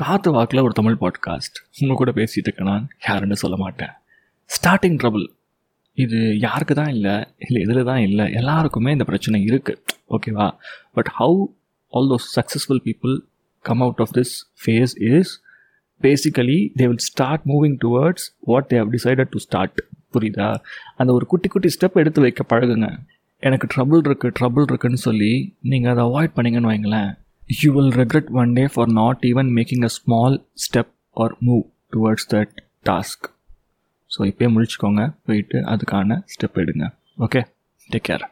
காற்று வாக்கில் ஒரு தமிழ் பாட்காஸ்ட் உங்கள் கூட பேசிகிட்டு இருக்கேன் நான். யாருன்னு சொல்ல மாட்டேன். ஸ்டார்டிங் ட்ரபிள் இது யாருக்கு தான் இல்லை? இல்லை எதில் தான் இல்லை. எல்லாருக்குமே இந்த பிரச்சனை இருக்குது ஓகேவா but how all those successful people come out of this phase is basically they will start moving towards what they have decided to start புரியுதா? அந்த ஒரு குட்டி குட்டி ஸ்டெப் எடுத்து வைக்க பழகுங்க. எனக்கு ட்ரபுள் இருக்குது ட்ரபுள் இருக்குன்னு சொல்லி நீங்கள் அதை அவாய்ட் பண்ணிங்கன்னு வைங்களேன். You will regret one day for not even making a small step or move towards that task so இப்போயே முடிச்சுக்கோங்க போயிட்டு அதுக்கான ஸ்டெப் எடுங்க ஓகே டேக் கேர்